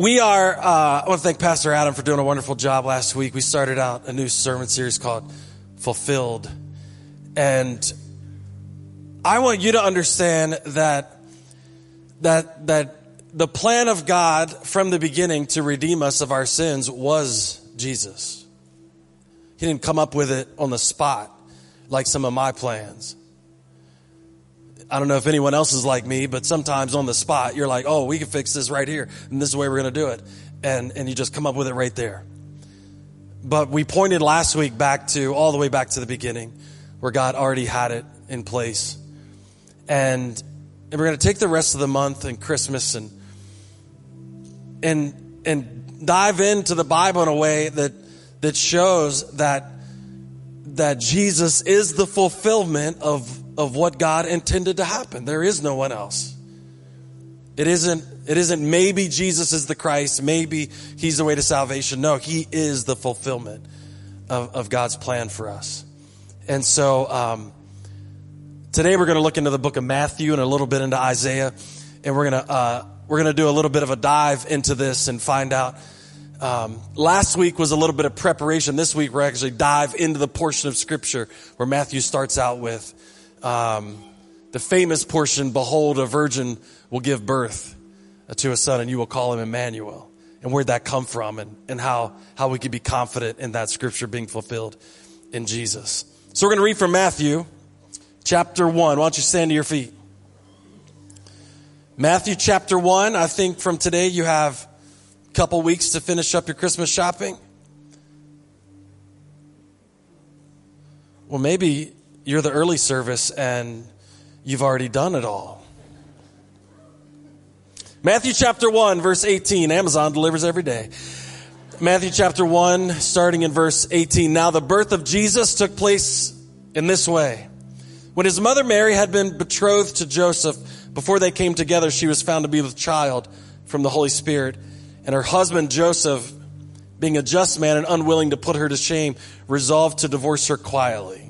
we are, uh, I want to thank Pastor Adam for doing a wonderful job last week. We started out a new sermon series called Fulfilled. And I want you to understand that, that, that the plan of God from the beginning to redeem us of our sins was Jesus. He didn't come up with it on the spot like some of my plans. I don't know if anyone else is like me, but sometimes on the spot, you're like, oh, we can fix this right here, and this is the way we're going to do it. And, and you just come up with it right there. But we pointed last week back to, all the way back to the beginning, where God already had it in place. And, and we're going to take the rest of the month and Christmas and, and, and dive into the Bible in a way that, that shows that, that Jesus is the fulfillment of of what God intended to happen. There is no one else. It isn't, it isn't maybe Jesus is the Christ, maybe he's the way to salvation. No, he is the fulfillment of, of God's plan for us. And so, um, today we're going to look into the book of Matthew and a little bit into Isaiah, and we're going to, uh, we're going to do a little bit of a dive into this and find out. Um, last week was a little bit of preparation. This week we're actually dive into the portion of scripture where Matthew starts out with um, the famous portion, behold, a virgin will give birth to a son and you will call him Emmanuel. And where'd that come from and, and how, how we could be confident in that scripture being fulfilled in Jesus. So we're going to read from Matthew chapter 1. Why don't you stand to your feet? Matthew chapter 1. I think from today you have a couple weeks to finish up your Christmas shopping. Well, maybe you're the early service and you've already done it all. Matthew chapter 1, verse 18. Amazon delivers every day. Matthew chapter 1, starting in verse 18. Now the birth of Jesus took place in this way. When his mother Mary had been betrothed to Joseph, before they came together, she was found to be with child from the Holy Spirit. And her husband Joseph, being a just man and unwilling to put her to shame, resolved to divorce her quietly.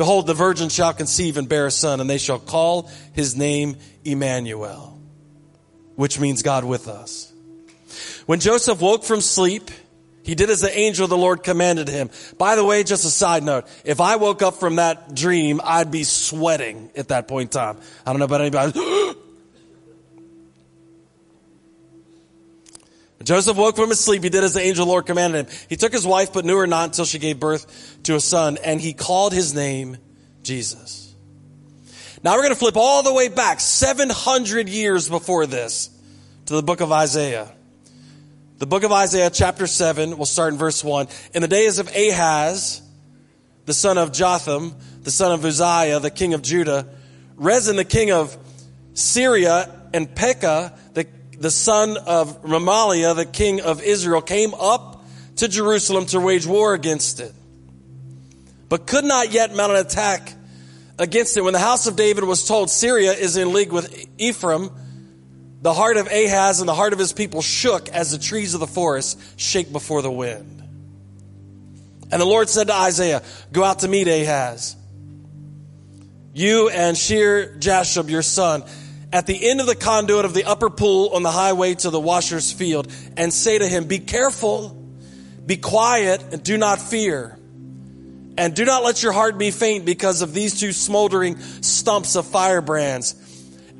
Behold, the virgin shall conceive and bear a son, and they shall call his name Emmanuel, which means God with us. When Joseph woke from sleep, he did as the angel of the Lord commanded him. By the way, just a side note, if I woke up from that dream, I'd be sweating at that point in time. I don't know about anybody. Joseph woke from his sleep. He did as the angel Lord commanded him. He took his wife, but knew her not until she gave birth to a son, and he called his name Jesus. Now we're going to flip all the way back 700 years before this to the book of Isaiah. The book of Isaiah, chapter 7, we'll start in verse 1. In the days of Ahaz, the son of Jotham, the son of Uzziah, the king of Judah, Rezin, the king of Syria, and Pekah, the son of Remaliah, the king of Israel, came up to Jerusalem to wage war against it, but could not yet mount an attack against it. When the house of David was told Syria is in league with Ephraim, the heart of Ahaz and the heart of his people shook as the trees of the forest shake before the wind. And the Lord said to Isaiah, Go out to meet Ahaz. You and Shear Jashub, your son, at the end of the conduit of the upper pool on the highway to the washer's field and say to him, Be careful, be quiet, and do not fear. And do not let your heart be faint because of these two smoldering stumps of firebrands.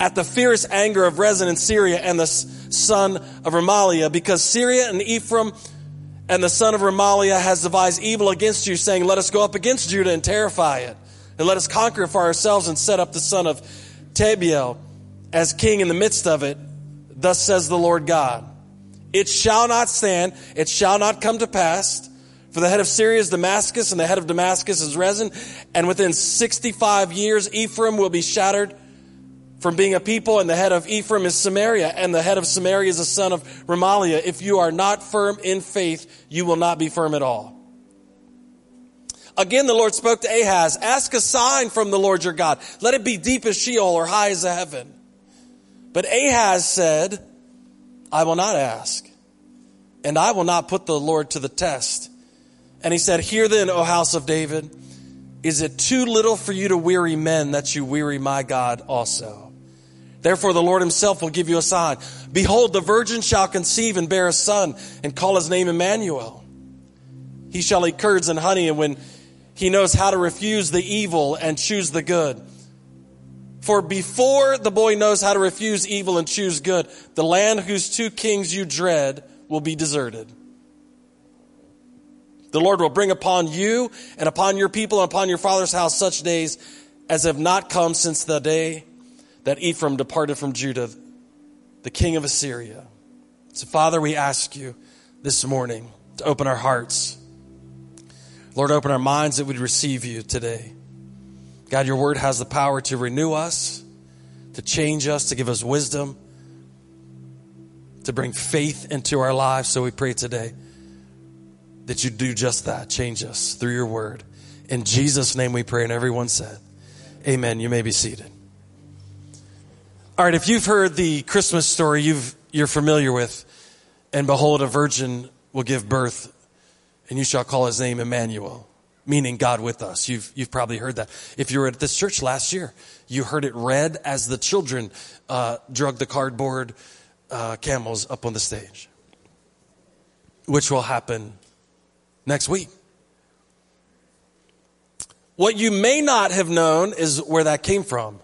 At the fierce anger of Rezin in Syria and the son of Remaliah, because Syria and Ephraim and the son of Remaliah has devised evil against you, saying, Let us go up against Judah and terrify it, and let us conquer it for ourselves and set up the son of Tabeel as king in the midst of it, thus says the Lord God. It shall not stand, it shall not come to pass. For the head of Syria is Damascus, and the head of Damascus is Rezin. And within 65 years, Ephraim will be shattered from being a people, and the head of Ephraim is Samaria, and the head of Samaria is the son of Remaliah. If you are not firm in faith, you will not be firm at all. Again, the Lord spoke to Ahaz, ask a sign from the Lord your God. Let it be deep as Sheol or high as the heaven. But Ahaz said, I will not ask, and I will not put the Lord to the test. And he said, Hear then, O house of David, is it too little for you to weary men that you weary my God also? Therefore the Lord himself will give you a sign. Behold, the virgin shall conceive and bear a son and call his name Emmanuel. He shall eat curds and honey and when he knows how to refuse the evil and choose the good. For before the boy knows how to refuse evil and choose good, the land whose two kings you dread will be deserted. The Lord will bring upon you and upon your people and upon your father's house such days as have not come since the day that Ephraim departed from Judah, the king of Assyria. So, Father, we ask you this morning to open our hearts. Lord, open our minds that we'd receive you today. God, your word has the power to renew us, to change us, to give us wisdom, to bring faith into our lives. So we pray today that you do just that. Change us through your word. In Jesus' name we pray. And everyone said, Amen. You may be seated. All right, if you've heard the Christmas story you've, you're familiar with, and behold, a virgin will give birth, and you shall call his name Emmanuel meaning God with us. You've, you've probably heard that. If you were at this church last year, you heard it read as the children uh, drug the cardboard uh, camels up on the stage, which will happen next week. What you may not have known is where that came from.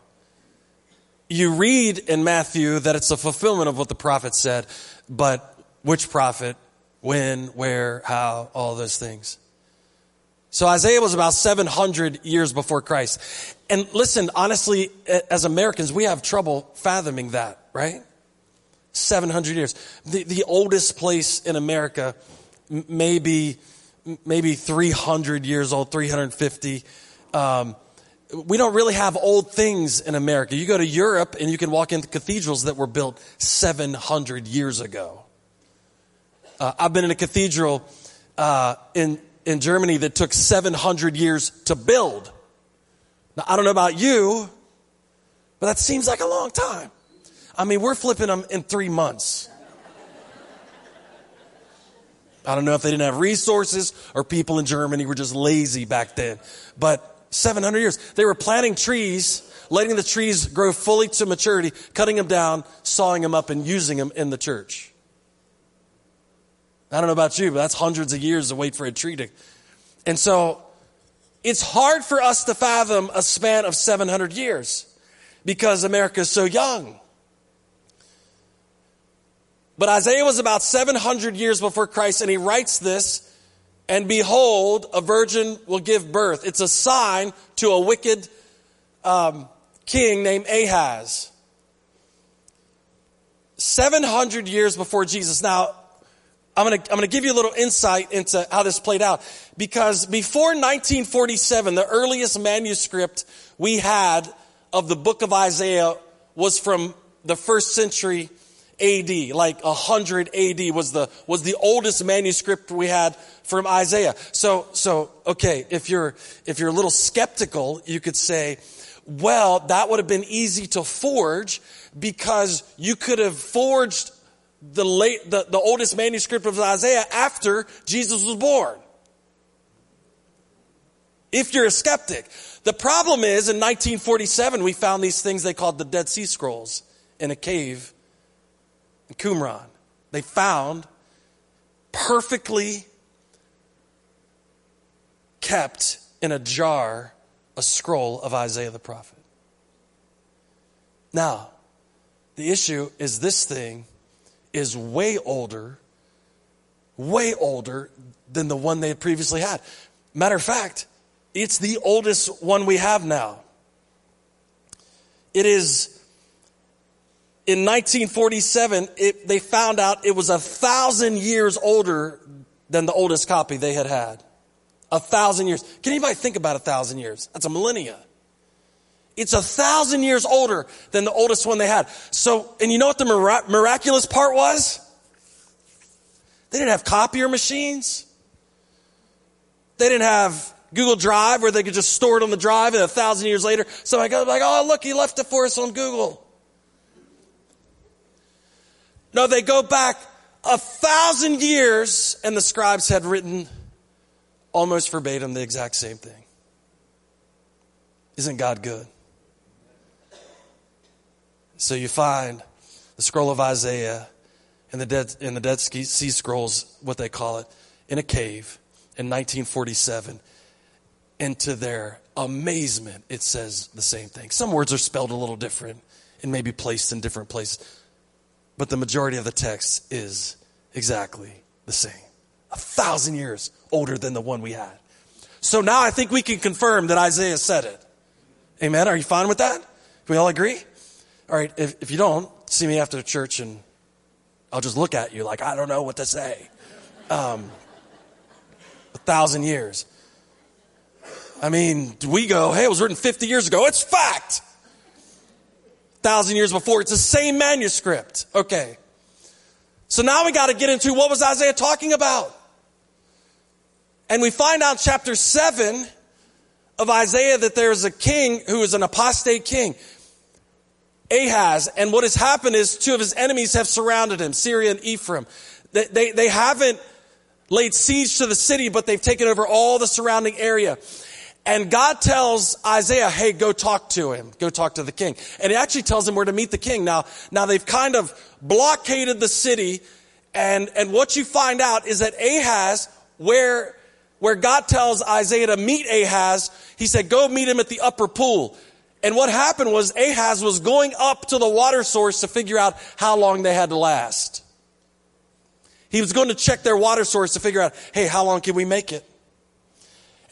You read in Matthew that it's a fulfillment of what the prophet said, but which prophet, when, where, how, all those things. So Isaiah was about 700 years before Christ. And listen, honestly, as Americans, we have trouble fathoming that, right? 700 years. The, the oldest place in America, maybe, maybe 300 years old, 350. Um, we don't really have old things in America. You go to Europe and you can walk into cathedrals that were built 700 years ago. Uh, I've been in a cathedral uh, in in Germany that took 700 years to build. Now, I don't know about you, but that seems like a long time. I mean, we're flipping them in three months. I don't know if they didn't have resources or people in Germany were just lazy back then. But 700 years. They were planting trees, letting the trees grow fully to maturity, cutting them down, sawing them up, and using them in the church. I don't know about you, but that's hundreds of years to wait for a tree to. And so it's hard for us to fathom a span of 700 years because America is so young. But Isaiah was about 700 years before Christ, and he writes this, and behold, a virgin will give birth. It's a sign to a wicked um, king named Ahaz. 700 years before Jesus. Now, I'm going to I'm going to give you a little insight into how this played out. Because before 1947 the earliest manuscript we had of the book of Isaiah was from the first century AD like 100 AD was the was the oldest manuscript we had from Isaiah. So so okay if you're if you're a little skeptical you could say well that would have been easy to forge because you could have forged the, late, the, the oldest manuscript of Isaiah after Jesus was born. If you're a skeptic. The problem is in 1947 we found these things they called the Dead Sea Scrolls in a cave in Qumran. They found perfectly kept in a jar a scroll of Isaiah the prophet. Now, the issue is this thing is way older, way older than the one they had previously had. Matter of fact, it's the oldest one we have now. It is in 1947, it, they found out it was a thousand years older than the oldest copy they had had. A thousand years. Can anybody think about a thousand years? That's a millennia. It's a thousand years older than the oldest one they had. So, and you know what the mirac- miraculous part was? They didn't have copier machines. They didn't have Google Drive where they could just store it on the drive and a thousand years later, somebody goes like, oh, look, he left it for us on Google. No, they go back a thousand years and the scribes had written almost verbatim the exact same thing. Isn't God good? So you find the scroll of Isaiah in the Dead, in the Dead Sea Scrolls, what they call it, in a cave in 1947. And to their amazement, it says the same thing. Some words are spelled a little different and maybe placed in different places, but the majority of the text is exactly the same. A thousand years older than the one we had. So now I think we can confirm that Isaiah said it. Amen. Are you fine with that? Can we all agree? All right. If, if you don't, see me after church and I'll just look at you like, I don't know what to say. Um, a thousand years. I mean, we go, hey, it was written 50 years ago. It's fact. A thousand years before. It's the same manuscript. Okay. So now we got to get into what was Isaiah talking about? And we find out chapter 7 of Isaiah that there's a king who is an apostate king. Ahaz, and what has happened is two of his enemies have surrounded him, Syria and Ephraim. They, they, they haven't laid siege to the city, but they've taken over all the surrounding area. And God tells Isaiah, hey, go talk to him. Go talk to the king. And he actually tells him where to meet the king. Now, now they've kind of blockaded the city. And, and what you find out is that Ahaz, where, where God tells Isaiah to meet Ahaz, he said, go meet him at the upper pool. And what happened was Ahaz was going up to the water source to figure out how long they had to last. He was going to check their water source to figure out, hey, how long can we make it?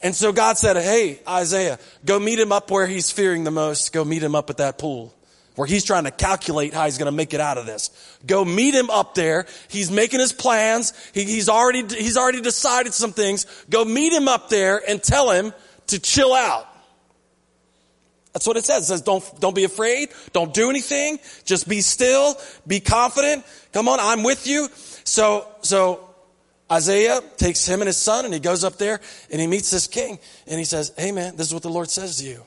And so God said, hey, Isaiah, go meet him up where he's fearing the most. Go meet him up at that pool where he's trying to calculate how he's going to make it out of this. Go meet him up there. He's making his plans. He, he's already, he's already decided some things. Go meet him up there and tell him to chill out. That's what it says. It says, don't, don't be afraid. Don't do anything. Just be still. Be confident. Come on, I'm with you. So, so Isaiah takes him and his son and he goes up there and he meets this king and he says, Hey man, this is what the Lord says to you.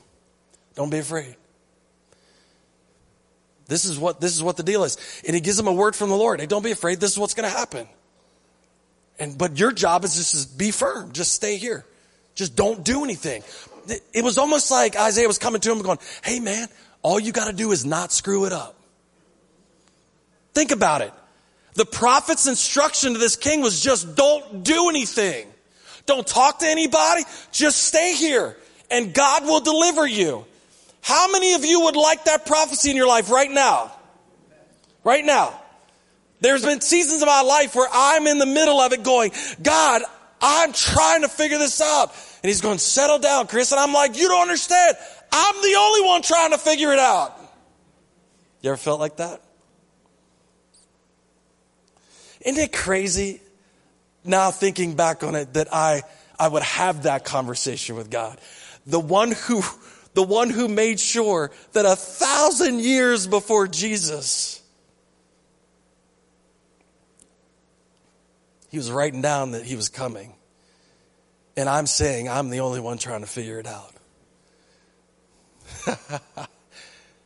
Don't be afraid. This is what, this is what the deal is. And he gives him a word from the Lord. Hey, don't be afraid. This is what's going to happen. And, but your job is just to be firm. Just stay here. Just don't do anything it was almost like Isaiah was coming to him going, Hey man, all you got to do is not screw it up. Think about it. The prophet's instruction to this king was just don't do anything. Don't talk to anybody. Just stay here and God will deliver you. How many of you would like that prophecy in your life right now? Right now. There's been seasons of my life where I'm in the middle of it going, God, I'm trying to figure this out. And he's going, settle down, Chris. And I'm like, you don't understand. I'm the only one trying to figure it out. You ever felt like that? Isn't it crazy now thinking back on it that I, I would have that conversation with God? The one who, the one who made sure that a thousand years before Jesus, he was writing down that he was coming. And I'm saying I'm the only one trying to figure it out.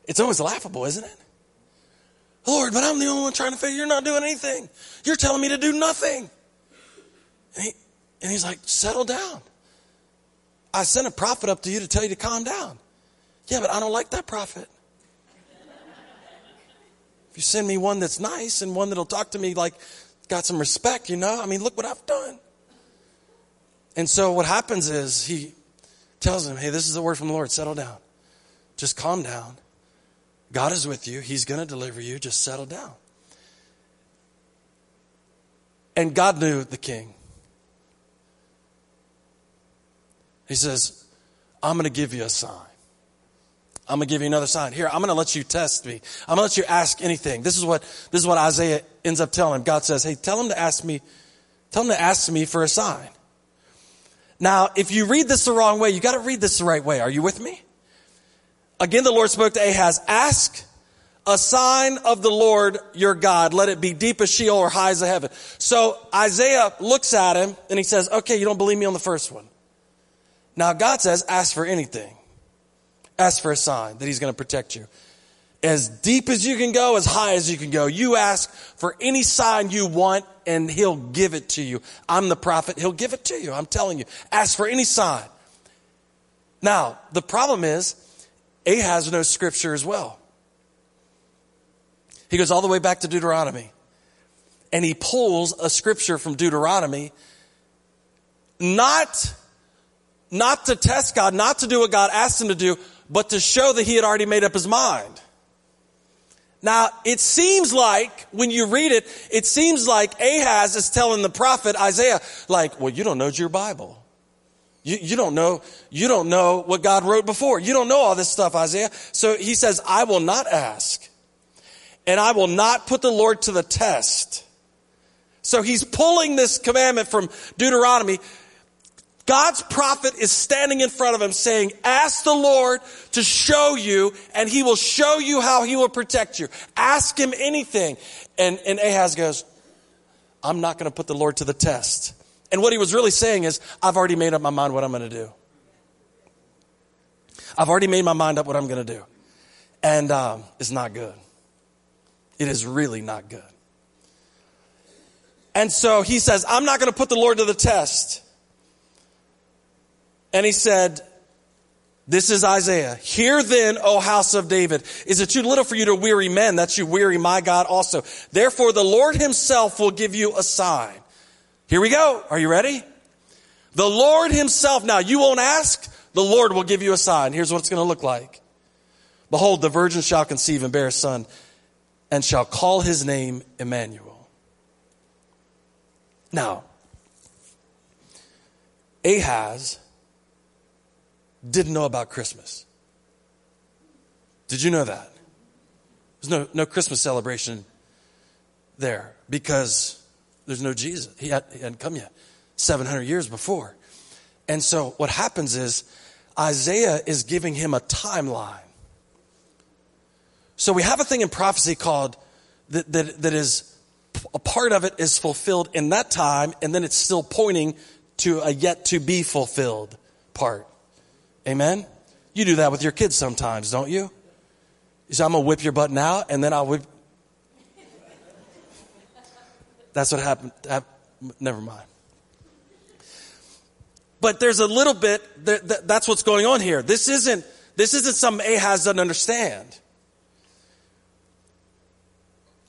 it's always laughable, isn't it? Lord, but I'm the only one trying to figure you're not doing anything. You're telling me to do nothing. And, he, and he's like, settle down. I sent a prophet up to you to tell you to calm down. Yeah, but I don't like that prophet. If you send me one that's nice and one that'll talk to me like got some respect, you know, I mean, look what I've done. And so what happens is he tells him, Hey, this is the word from the Lord. Settle down. Just calm down. God is with you. He's going to deliver you. Just settle down. And God knew the king. He says, I'm going to give you a sign. I'm going to give you another sign. Here, I'm going to let you test me. I'm going to let you ask anything. This is what, this is what Isaiah ends up telling him. God says, Hey, tell him to ask me, tell him to ask me for a sign. Now, if you read this the wrong way, you got to read this the right way. Are you with me? Again, the Lord spoke to Ahaz, ask a sign of the Lord your God. Let it be deep as Sheol or high as the heaven. So Isaiah looks at him and he says, okay, you don't believe me on the first one. Now God says, ask for anything. Ask for a sign that he's going to protect you. As deep as you can go, as high as you can go. You ask for any sign you want and he'll give it to you. I'm the prophet. He'll give it to you. I'm telling you. Ask for any sign. Now, the problem is Ahaz knows scripture as well. He goes all the way back to Deuteronomy and he pulls a scripture from Deuteronomy not, not to test God, not to do what God asked him to do, but to show that he had already made up his mind. Now, it seems like, when you read it, it seems like Ahaz is telling the prophet Isaiah, like, well, you don't know your Bible. You, you don't know, you don't know what God wrote before. You don't know all this stuff, Isaiah. So he says, I will not ask and I will not put the Lord to the test. So he's pulling this commandment from Deuteronomy. God's prophet is standing in front of him saying, ask the Lord to show you and he will show you how he will protect you. Ask him anything. And, and Ahaz goes, I'm not going to put the Lord to the test. And what he was really saying is, I've already made up my mind what I'm going to do. I've already made my mind up what I'm going to do. And um, it's not good. It is really not good. And so he says, I'm not going to put the Lord to the test. And he said, this is Isaiah. Hear then, O house of David. Is it too little for you to weary men that you weary my God also? Therefore the Lord himself will give you a sign. Here we go. Are you ready? The Lord himself. Now you won't ask. The Lord will give you a sign. Here's what it's going to look like. Behold, the virgin shall conceive and bear a son and shall call his name Emmanuel. Now, Ahaz didn't know about Christmas. Did you know that? There's no, no Christmas celebration there because there's no Jesus. He, had, hadn't come yet. 700 years before. And so what happens is Isaiah is giving him a timeline. So we have a thing in prophecy called that, that, that is a part of it is fulfilled in that time, and then it's still pointing to a yet to be fulfilled part. Amen? You do that with your kids sometimes, don't you? You say, I'm gonna whip your butt now, and then I'll whip. That's what happened. Never mind. But there's a little bit, that's what's going on here. This isn't, this isn't something Ahaz doesn't understand.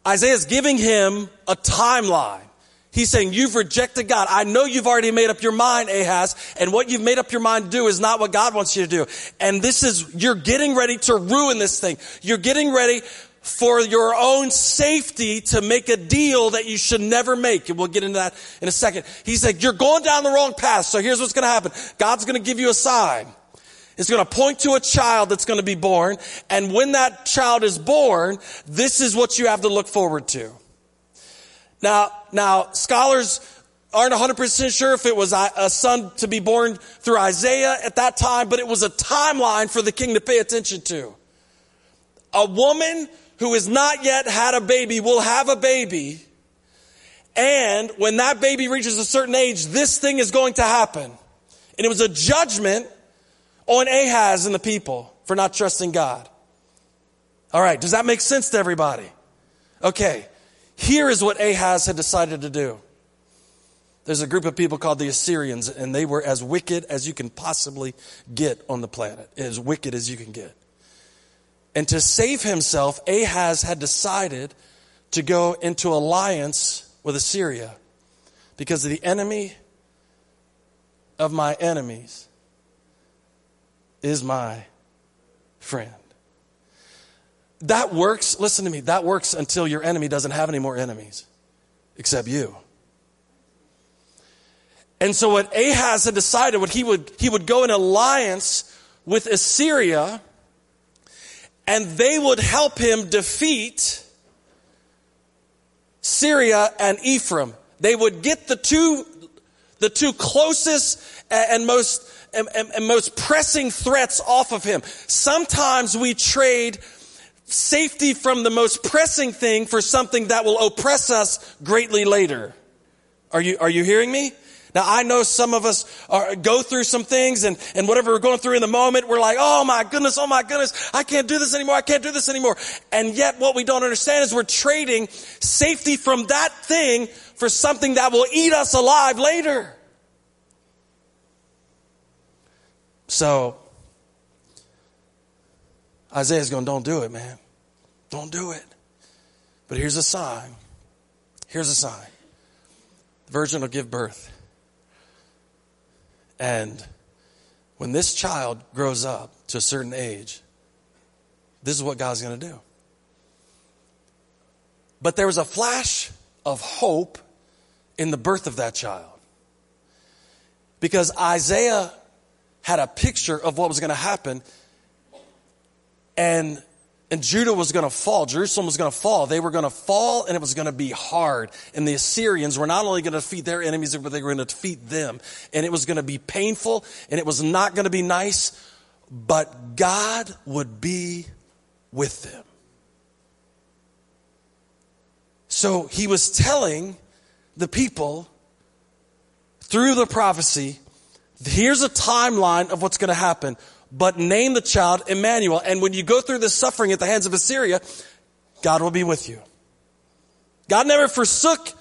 Isaiah is giving him a timeline. He's saying, you've rejected God. I know you've already made up your mind, Ahaz, and what you've made up your mind to do is not what God wants you to do. And this is, you're getting ready to ruin this thing. You're getting ready for your own safety to make a deal that you should never make. And we'll get into that in a second. He said, you're going down the wrong path. So here's what's going to happen. God's going to give you a sign. It's going to point to a child that's going to be born. And when that child is born, this is what you have to look forward to. Now, now, scholars aren't 100% sure if it was a son to be born through Isaiah at that time, but it was a timeline for the king to pay attention to. A woman who has not yet had a baby will have a baby. And when that baby reaches a certain age, this thing is going to happen. And it was a judgment on Ahaz and the people for not trusting God. All right, does that make sense to everybody? Okay, here is what Ahaz had decided to do. There's a group of people called the Assyrians, and they were as wicked as you can possibly get on the planet, as wicked as you can get. And to save himself, Ahaz had decided to go into alliance with Assyria because the enemy of my enemies is my friend. That works, listen to me, that works until your enemy doesn't have any more enemies except you. And so what Ahaz had decided, what he would, he would go in alliance with Assyria and they would help him defeat Syria and Ephraim. They would get the two the two closest and most, and, and, and most pressing threats off of him. Sometimes we trade safety from the most pressing thing for something that will oppress us greatly later. Are you, are you hearing me? Now I know some of us are, go through some things and, and whatever we're going through in the moment, we're like, oh my goodness, oh my goodness, I can't do this anymore, I can't do this anymore. And yet what we don't understand is we're trading safety from that thing for something that will eat us alive later. So, Isaiah's going, don't do it, man. Don't do it. But here's a sign. Here's a sign. The virgin will give birth. And when this child grows up to a certain age, this is what God's going to do. But there was a flash of hope in the birth of that child. Because Isaiah had a picture of what was going to happen and and Judah was going to fall. Jerusalem was going to fall. They were going to fall and it was going to be hard. And the Assyrians were not only going to defeat their enemies, but they were going to defeat them. And it was going to be painful and it was not going to be nice, but God would be with them. So he was telling the people through the prophecy, here's a timeline of what's going to happen but name the child Emmanuel. And when you go through this suffering at the hands of Assyria, God will be with you. God never forsook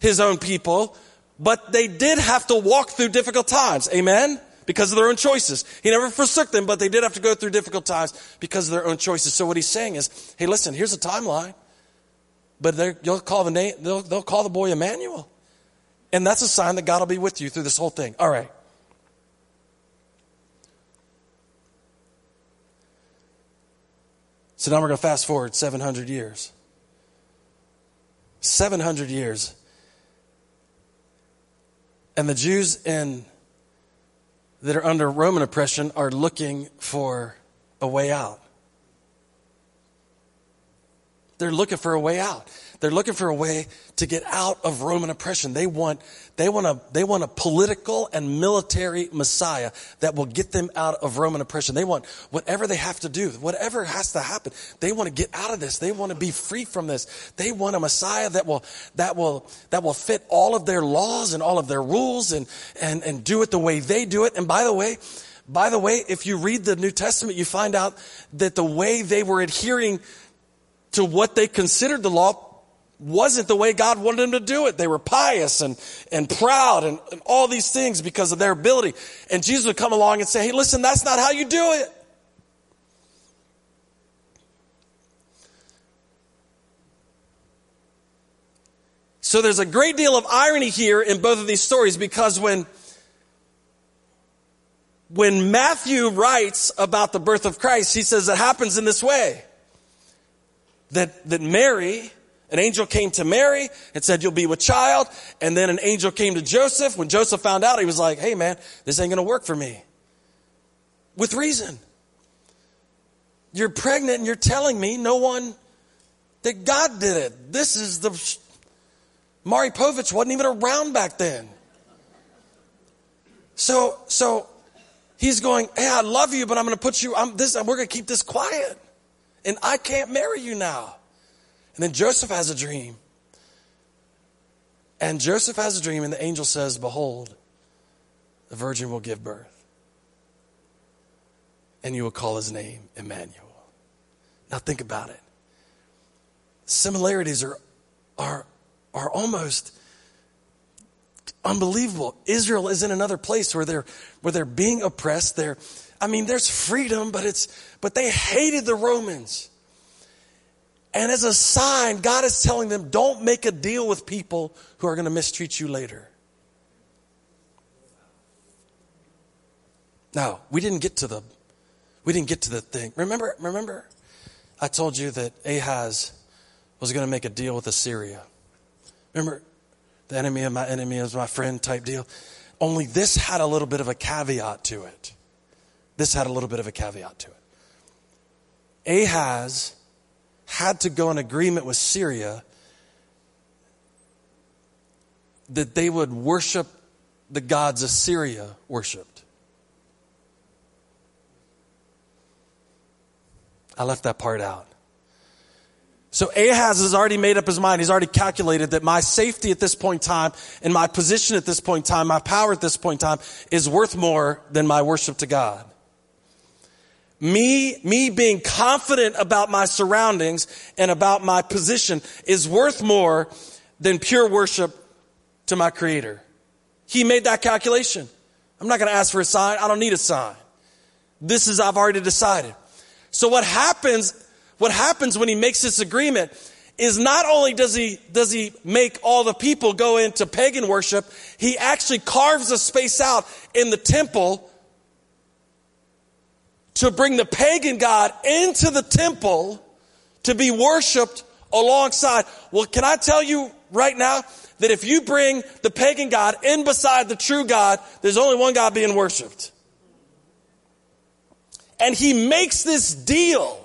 his own people, but they did have to walk through difficult times. Amen? Because of their own choices. He never forsook them, but they did have to go through difficult times because of their own choices. So what he's saying is, hey, listen, here's a timeline, but you'll call the name, they'll, they'll call the boy Emmanuel. And that's a sign that God will be with you through this whole thing. All right. So now we're going to fast forward 700 years. 700 years. And the Jews in, that are under Roman oppression are looking for a way out. They're looking for a way out. They're looking for a way to get out of Roman oppression. They want, they want a, they want a political and military Messiah that will get them out of Roman oppression. They want whatever they have to do, whatever has to happen. They want to get out of this. They want to be free from this. They want a Messiah that will, that will, that will fit all of their laws and all of their rules and, and, and do it the way they do it. And by the way, by the way, if you read the New Testament, you find out that the way they were adhering to what they considered the law wasn't the way God wanted them to do it. They were pious and, and proud and, and all these things because of their ability. And Jesus would come along and say, hey, listen, that's not how you do it. So there's a great deal of irony here in both of these stories because when, when Matthew writes about the birth of Christ, he says it happens in this way. That, that Mary, an angel came to Mary and said, you'll be with child. And then an angel came to Joseph. When Joseph found out, he was like, hey man, this ain't going to work for me. With reason. You're pregnant and you're telling me no one, that God did it. This is the, Maury Povich wasn't even around back then. So, so he's going, hey, I love you, but I'm going to put you, I'm this, we're going to keep this quiet. And I can't marry you now. And then Joseph has a dream. And Joseph has a dream, and the angel says, Behold, the virgin will give birth. And you will call his name Emmanuel. Now think about it. Similarities are, are, are almost unbelievable. Israel is in another place where they're, where they're being oppressed. They're, I mean, there's freedom, but it's, but they hated the Romans. And as a sign, God is telling them, don't make a deal with people who are going to mistreat you later. Now, we didn't get to the, we didn't get to the thing. Remember, remember, I told you that Ahaz was going to make a deal with Assyria. Remember, the enemy of my enemy is my friend type deal. Only this had a little bit of a caveat to it. This had a little bit of a caveat to it. Ahaz had to go in agreement with Syria that they would worship the gods Assyria worshiped. I left that part out. So Ahaz has already made up his mind. He's already calculated that my safety at this point in time and my position at this point in time, my power at this point in time is worth more than my worship to God. Me, me being confident about my surroundings and about my position is worth more than pure worship to my creator. He made that calculation. I'm not going to ask for a sign. I don't need a sign. This is, I've already decided. So what happens what happens when he makes this agreement is not only does he, does he make all the people go into pagan worship, he actually carves a space out in the temple to bring the pagan God into the temple to be worshiped alongside. Well, can I tell you right now that if you bring the pagan God in beside the true God, there's only one God being worshiped. And he makes this deal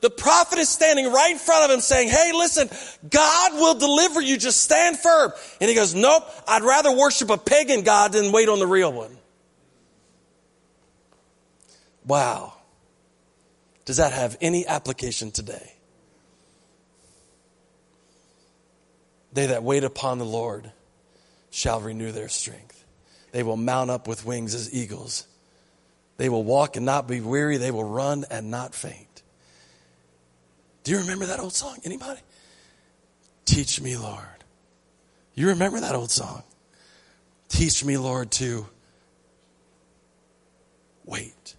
the prophet is standing right in front of him saying, Hey, listen, God will deliver you. Just stand firm. And he goes, Nope, I'd rather worship a pagan God than wait on the real one. Wow. Does that have any application today? They that wait upon the Lord shall renew their strength. They will mount up with wings as eagles. They will walk and not be weary. They will run and not faint. Do you remember that old song? Anybody? Teach me, Lord. You remember that old song? Teach me, Lord, to wait.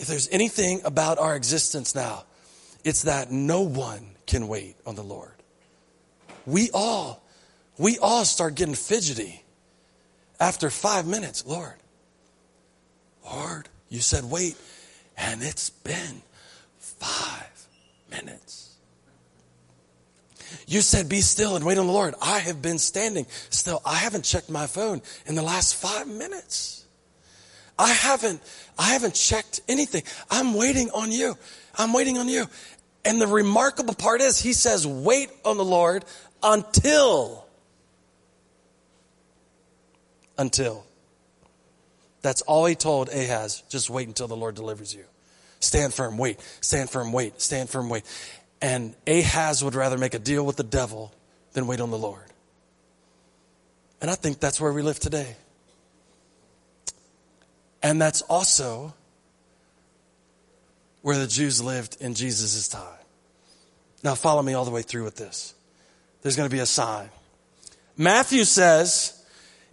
If there's anything about our existence now, it's that no one can wait on the Lord. We all, we all start getting fidgety after five minutes. Lord, Lord, you said wait, and it's been five minutes. You said, be still and wait on the Lord. I have been standing still. I haven't checked my phone in the last five minutes. I haven't, I haven't checked anything. I'm waiting on you. I'm waiting on you. And the remarkable part is he says, wait on the Lord until, until. That's all he told Ahaz. Just wait until the Lord delivers you. Stand firm, wait. Stand firm, wait. Stand firm, wait. And Ahaz would rather make a deal with the devil than wait on the Lord. And I think that's where we live today. And that's also where the Jews lived in Jesus' time. Now, follow me all the way through with this. There's going to be a sign. Matthew says,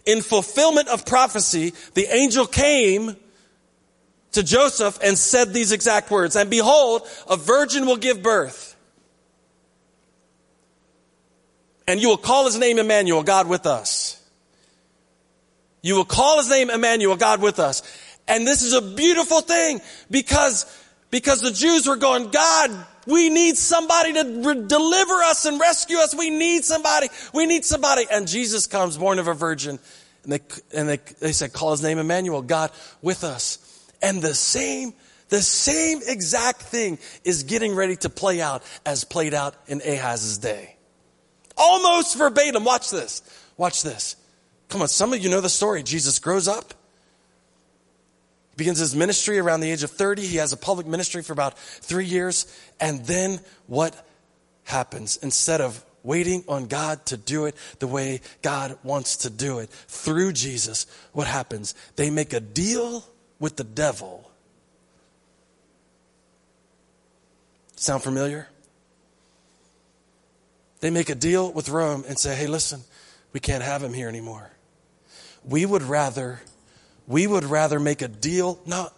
in fulfillment of prophecy, the angel came to Joseph and said these exact words, and behold, a virgin will give birth. And you will call his name Emmanuel, God with us. You will call his name Emmanuel, God with us. And this is a beautiful thing because, because the Jews were going, God, we need somebody to re- deliver us and rescue us. We need somebody. We need somebody. And Jesus comes born of a virgin. And they, and they, they said, call his name Emmanuel, God with us. And the same, the same exact thing is getting ready to play out as played out in Ahaz's day. Almost verbatim. Watch this. Watch this. Come on, some of you know the story. Jesus grows up. Begins his ministry around the age of 30. He has a public ministry for about three years. And then what happens? Instead of waiting on God to do it the way God wants to do it through Jesus, what happens? They make a deal with the devil. Sound familiar? They make a deal with Rome and say, hey, listen, we can't have him here anymore. We would rather, we would rather make a deal. No.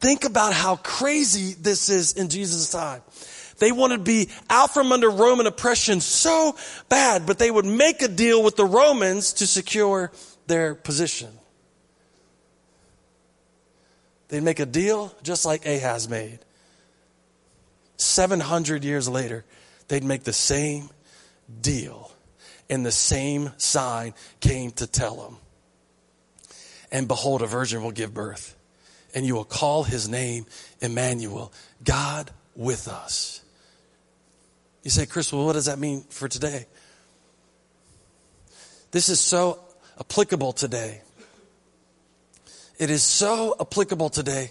Think about how crazy this is in Jesus' time. They wanted to be out from under Roman oppression so bad, but they would make a deal with the Romans to secure their position. They'd make a deal just like Ahaz made. 700 years later, they'd make the same deal, and the same sign came to tell him. And behold, a virgin will give birth, and you will call his name Emmanuel, God with us. You say, Chris, well, what does that mean for today? This is so applicable today. It is so applicable today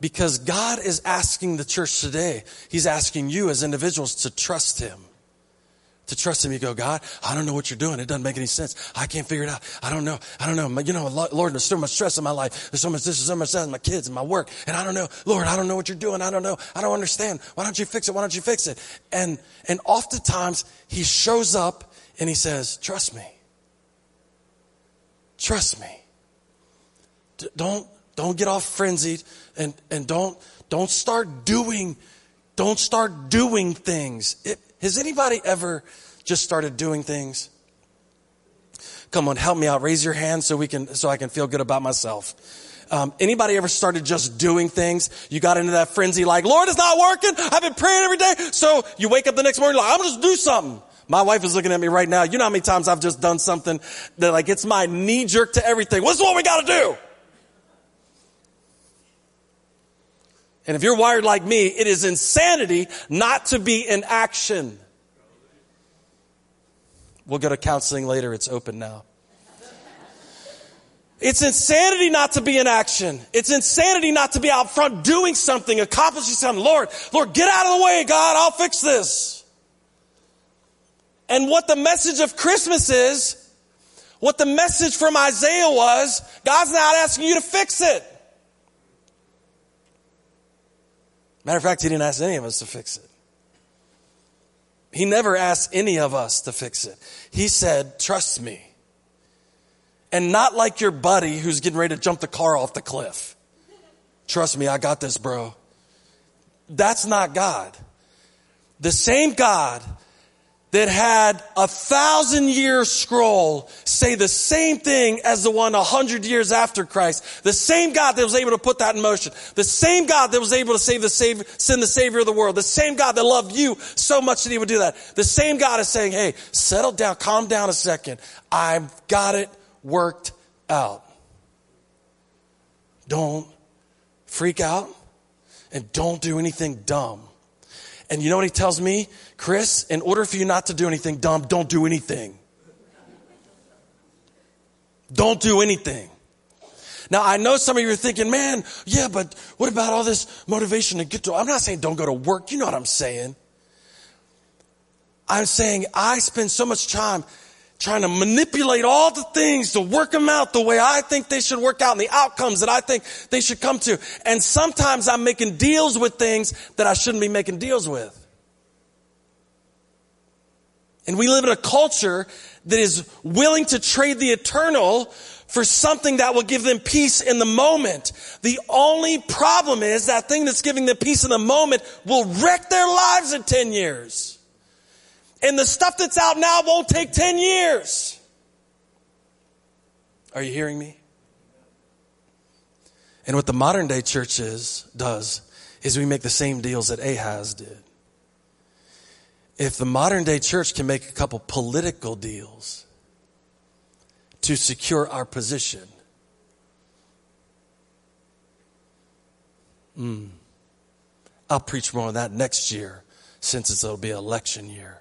because God is asking the church today, He's asking you as individuals to trust Him to trust him. You go, God, I don't know what you're doing. It doesn't make any sense. I can't figure it out. I don't know. I don't know. You know, Lord, there's so much stress in my life. There's so much this, there's so much that, my kids and my work. And I don't know. Lord, I don't know what you're doing. I don't know. I don't understand. Why don't you fix it? Why don't you fix it? And, and oftentimes he shows up and he says, trust me. Trust me. D- don't, don't get all frenzied and, and don't, don't start doing, don't start doing things. It, has anybody ever just started doing things? Come on, help me out. Raise your hand so we can, so I can feel good about myself. Um, anybody ever started just doing things? You got into that frenzy like, Lord, it's not working. I've been praying every day. So you wake up the next morning like, I'm just do something. My wife is looking at me right now. You know how many times I've just done something that like it's my knee jerk to everything. What's what we got to do? And if you're wired like me, it is insanity not to be in action. We'll go to counseling later. It's open now. It's insanity not to be in action. It's insanity not to be out front doing something, accomplishing something. Lord, Lord, get out of the way, God. I'll fix this. And what the message of Christmas is, what the message from Isaiah was, God's not asking you to fix it. Matter of fact, he didn't ask any of us to fix it. He never asked any of us to fix it. He said, trust me. And not like your buddy who's getting ready to jump the car off the cliff. Trust me, I got this, bro. That's not God. The same God that had a thousand year scroll say the same thing as the one a hundred years after Christ. The same God that was able to put that in motion. The same God that was able to save the savior, send the savior of the world. The same God that loved you so much that he would do that. The same God is saying, hey, settle down, calm down a second. I've got it worked out. Don't freak out and don't do anything dumb. And you know what he tells me? Chris, in order for you not to do anything dumb, don't do anything. Don't do anything. Now, I know some of you are thinking, man, yeah, but what about all this motivation to get to, I'm not saying don't go to work. You know what I'm saying. I'm saying I spend so much time trying to manipulate all the things to work them out the way I think they should work out and the outcomes that I think they should come to. And sometimes I'm making deals with things that I shouldn't be making deals with. And we live in a culture that is willing to trade the eternal for something that will give them peace in the moment. The only problem is that thing that's giving them peace in the moment will wreck their lives in 10 years. And the stuff that's out now won't take 10 years. Are you hearing me? And what the modern day church is, does is we make the same deals that Ahaz did. If the modern day church can make a couple political deals to secure our position, mm, I'll preach more on that next year since it'll be election year.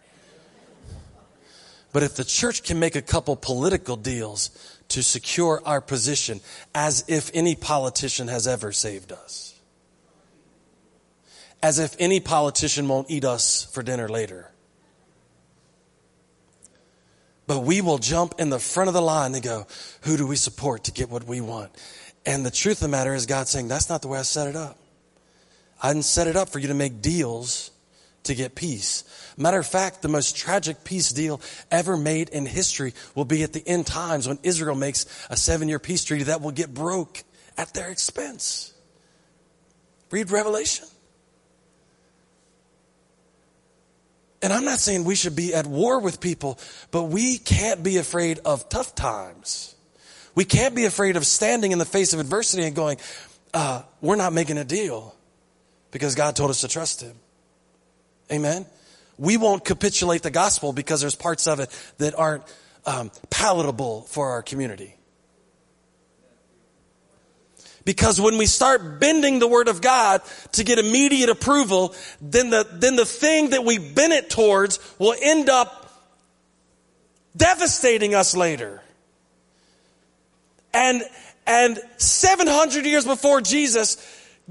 But if the church can make a couple political deals to secure our position, as if any politician has ever saved us, as if any politician won't eat us for dinner later. But we will jump in the front of the line and go, who do we support to get what we want? And the truth of the matter is God saying, that's not the way I set it up. I didn't set it up for you to make deals to get peace. Matter of fact, the most tragic peace deal ever made in history will be at the end times when Israel makes a seven year peace treaty that will get broke at their expense. Read Revelation. And I'm not saying we should be at war with people, but we can't be afraid of tough times. We can't be afraid of standing in the face of adversity and going, uh, we're not making a deal because God told us to trust Him. Amen we won't capitulate the gospel because there's parts of it that aren't um, palatable for our community. Because when we start bending the word of God to get immediate approval, then the, then the thing that we bend it towards will end up devastating us later. And, and 700 years before Jesus,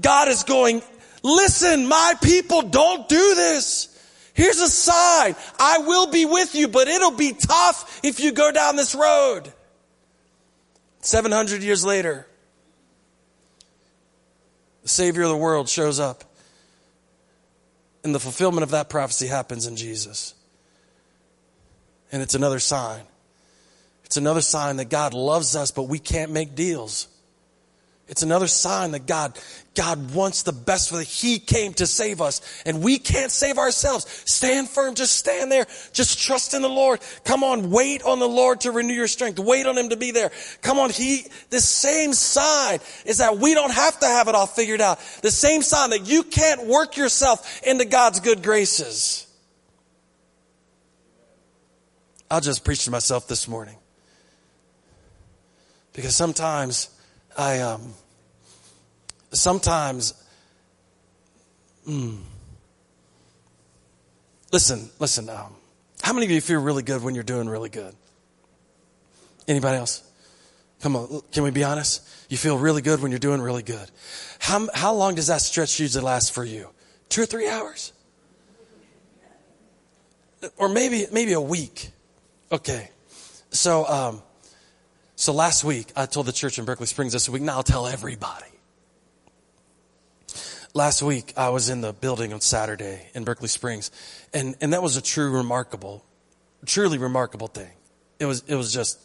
God is going, listen, my people, don't do this. Here's a sign. I will be with you, but it'll be tough if you go down this road. 700 years later, the Savior of the world shows up. And the fulfillment of that prophecy happens in Jesus. And it's another sign. It's another sign that God loves us, but we can't make deals. It's another sign that God, God wants the best for that. He came to save us and we can't save ourselves. Stand firm. Just stand there. Just trust in the Lord. Come on. Wait on the Lord to renew your strength. Wait on Him to be there. Come on. He, the same sign is that we don't have to have it all figured out. The same sign that you can't work yourself into God's good graces. I'll just preach to myself this morning. Because sometimes I, um, sometimes, mm, listen, listen, um, how many of you feel really good when you're doing really good? Anybody else? Come on, can we be honest? You feel really good when you're doing really good. How, how long does that stretch usually last for you? Two or three hours? Or maybe, maybe a week. Okay. So, um, so last week I told the church in Berkeley Springs this week. Now I'll tell everybody. Last week I was in the building on Saturday in Berkeley Springs, and and that was a true remarkable, truly remarkable thing. It was it was just,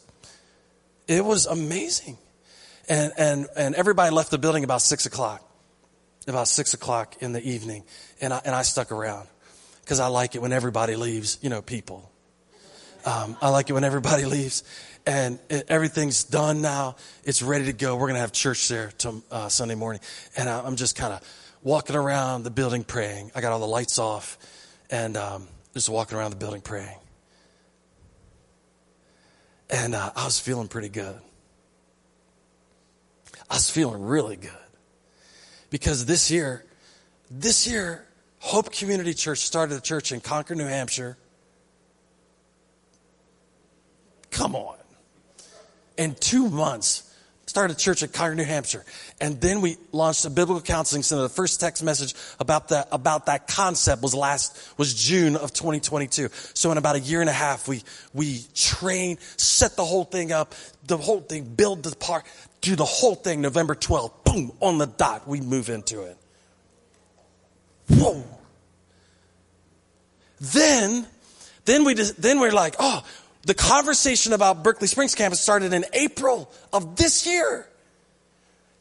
it was amazing, and and and everybody left the building about six o'clock, about six o'clock in the evening, and I and I stuck around because I like it when everybody leaves. You know, people. Um, I like it when everybody leaves and everything's done now. It's ready to go. We're going to have church there to, uh, Sunday morning. And I, am just kind of walking around the building praying. I got all the lights off and um, just walking around the building praying. And uh, I was feeling pretty good. I was feeling really good. Because this year, this year, Hope Community Church started a church in Concord, New Hampshire Come on. In two months, started a church at Concord, New Hampshire. And then we launched a biblical counseling center. The first text message about that, about that concept was last, was June of 2022. So in about a year and a half, we, we trained, set the whole thing up, the whole thing, build the park, do the whole thing November 12th, boom, on the dot, we move into it. Whoa. Then, then we just, then we're like, oh, the conversation about Berkeley Springs campus started in April of this year.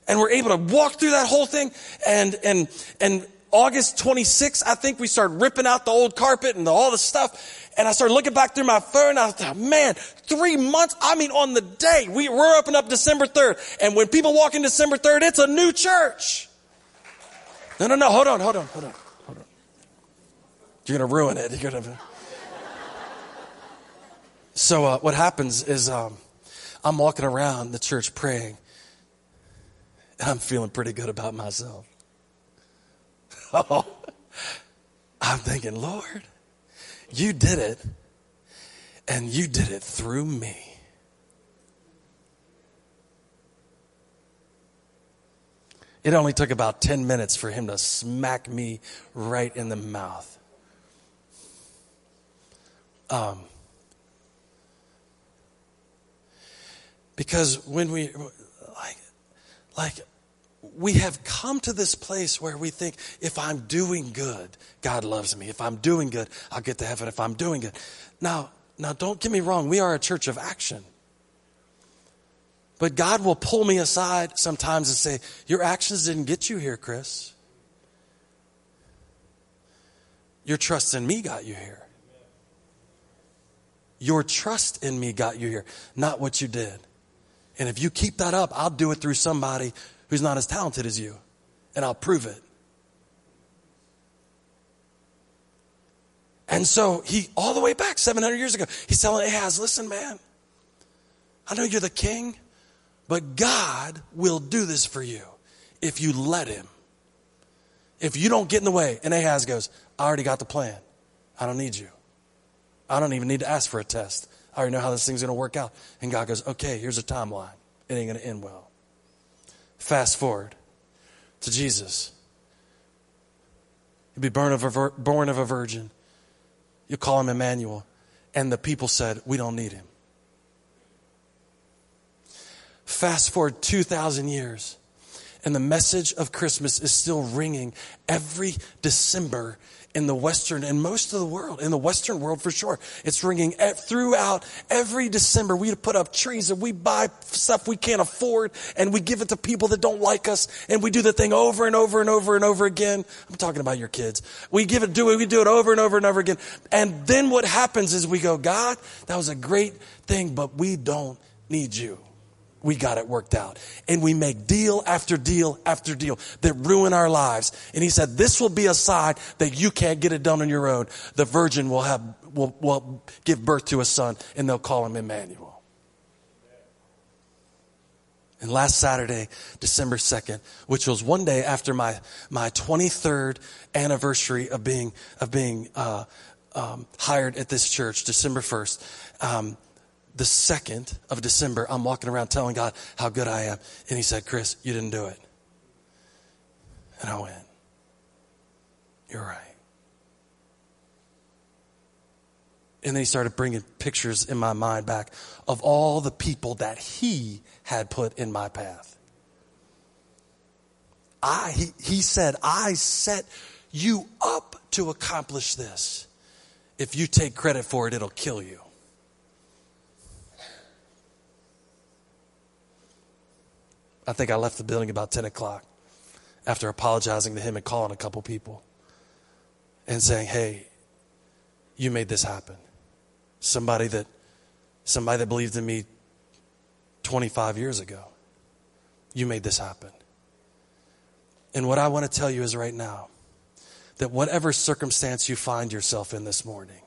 And we're able to walk through that whole thing. And, and, and August 26th, I think we started ripping out the old carpet and the, all the stuff. And I started looking back through my phone. I thought, man, three months. I mean, on the day we, we're opening up December 3rd. And when people walk in December 3rd, it's a new church. No, no, no. Hold on, hold on, hold on, hold on. You're going to ruin it. You're going to. So uh, what happens is um, I'm walking around the church praying, and I'm feeling pretty good about myself. I'm thinking, Lord, you did it, and you did it through me. It only took about 10 minutes for him to smack me right in the mouth. Um, Because when we, like, like, we have come to this place where we think if I'm doing good, God loves me. If I'm doing good, I'll get to heaven. If I'm doing good. Now, now don't get me wrong. We are a church of action. But God will pull me aside sometimes and say, Your actions didn't get you here, Chris. Your trust in me got you here. Your trust in me got you here, not what you did. And if you keep that up, I'll do it through somebody who's not as talented as you. And I'll prove it. And so he, all the way back 700 years ago, he's telling Ahaz, listen, man, I know you're the king, but God will do this for you. if you let him. If you don't get in the way, and Ahaz goes, I already got the plan. I don't need you. I don't even need to ask for a test. I already know how this thing's going to work out. And God goes, okay, here's a timeline. It ain't going to end well. Fast forward to Jesus. He'll be born of, a, born of a virgin. You call him Emmanuel. And the people said, we don't need him. Fast forward 2,000 years. And the message of Christmas is still ringing every December in the Western and most of the world, in the Western world for sure. It's ringing throughout every December. We put up trees and we buy stuff we can't afford and we give it to people that don't like us and we do the thing over and over and over and over again. I'm talking about your kids. We give it, do it, we do it over and over and over again. And then what happens is we go, God, that was a great thing, but we don't need you we got it worked out. And we make deal after deal after deal that ruin our lives. And he said, this will be a sign that you can't get it done on your own. The virgin will have, will, will give birth to a son and they'll call him Emmanuel. And last Saturday, December 2nd, which was one day after my, my 23rd anniversary of being, of being, uh, um, hired at this church, December 1st, um, the 2nd of December, I'm walking around telling God how good I am. And he said, Chris, you didn't do it. And I went, You're right. And then he started bringing pictures in my mind back of all the people that he had put in my path. I, he, he said, I set you up to accomplish this. If you take credit for it, it'll kill you. I think I left the building about 10 o'clock after apologizing to him and calling a couple people and saying, Hey, you made this happen. Somebody that somebody that believed in me 25 years ago. You made this happen. And what I want to tell you is right now that whatever circumstance you find yourself in this morning,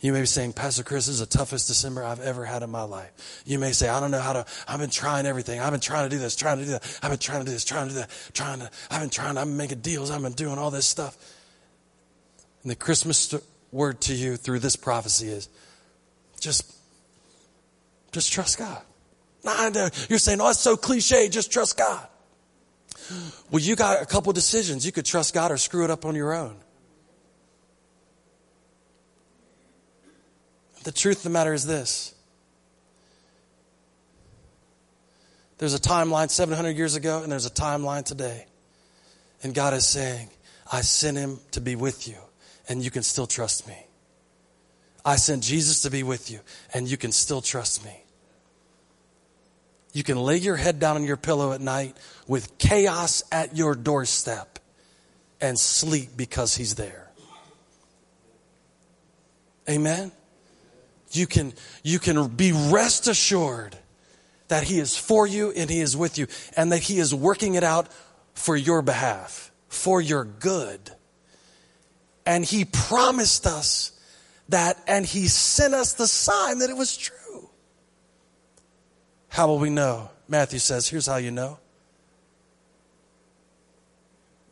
you may be saying, Pastor Chris, this is the toughest December I've ever had in my life. You may say, I don't know how to, I've been trying everything. I've been trying to do this, trying to do that. I've been trying to do this, trying to do that, trying to, I've been trying, I've been making deals. I've been doing all this stuff. And the Christmas word to you through this prophecy is just, just trust God. You're saying, oh, it's so cliche. Just trust God. Well, you got a couple decisions. You could trust God or screw it up on your own. The truth of the matter is this there's a timeline 700 years ago, and there's a timeline today. And God is saying, I sent him to be with you, and you can still trust me. I sent Jesus to be with you, and you can still trust me. You can lay your head down on your pillow at night with chaos at your doorstep and sleep because he's there. Amen? You can, you can be rest assured that He is for you and He is with you and that He is working it out for your behalf, for your good. And He promised us that and He sent us the sign that it was true. How will we know? Matthew says, here's how you know.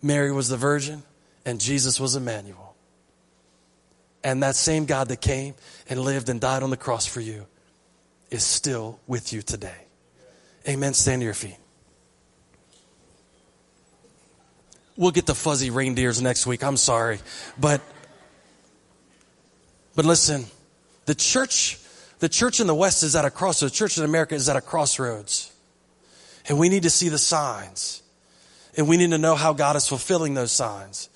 Mary was the virgin and Jesus was Emmanuel. And that same God that came and lived and died on the cross for you is still with you today. Amen. Stand to your feet. We'll get the fuzzy reindeers next week. I'm sorry. But, but listen, the church, the church in the West is at a crossroads. The church in America is at a crossroads. And we need to see the signs. And we need to know how God is fulfilling those signs.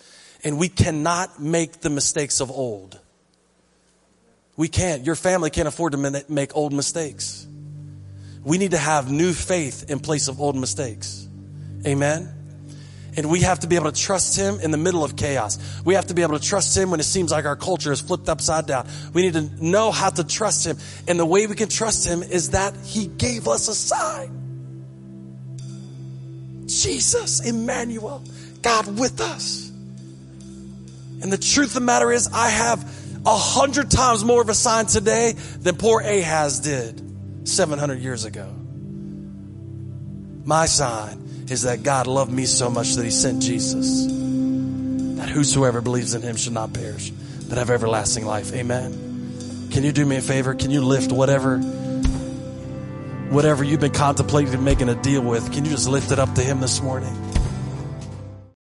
And we cannot make the mistakes of old. We can't. Your family can't afford to make old mistakes. We need to have new faith in place of old mistakes. Amen. And we have to be able to trust Him in the middle of chaos. We have to be able to trust Him when it seems like our culture is flipped upside down. We need to know how to trust Him. And the way we can trust Him is that He gave us a sign. Jesus, Emmanuel, God with us. And the truth of the matter is, I have a hundred times more of a sign today than poor Ahaz did 700 years ago. My sign is that God loved me so much that he sent Jesus. That whosoever believes in him should not perish, but have everlasting life. Amen. Can you do me a favor? Can you lift whatever whatever you've been contemplating making a deal with? Can you just lift it up to him this morning?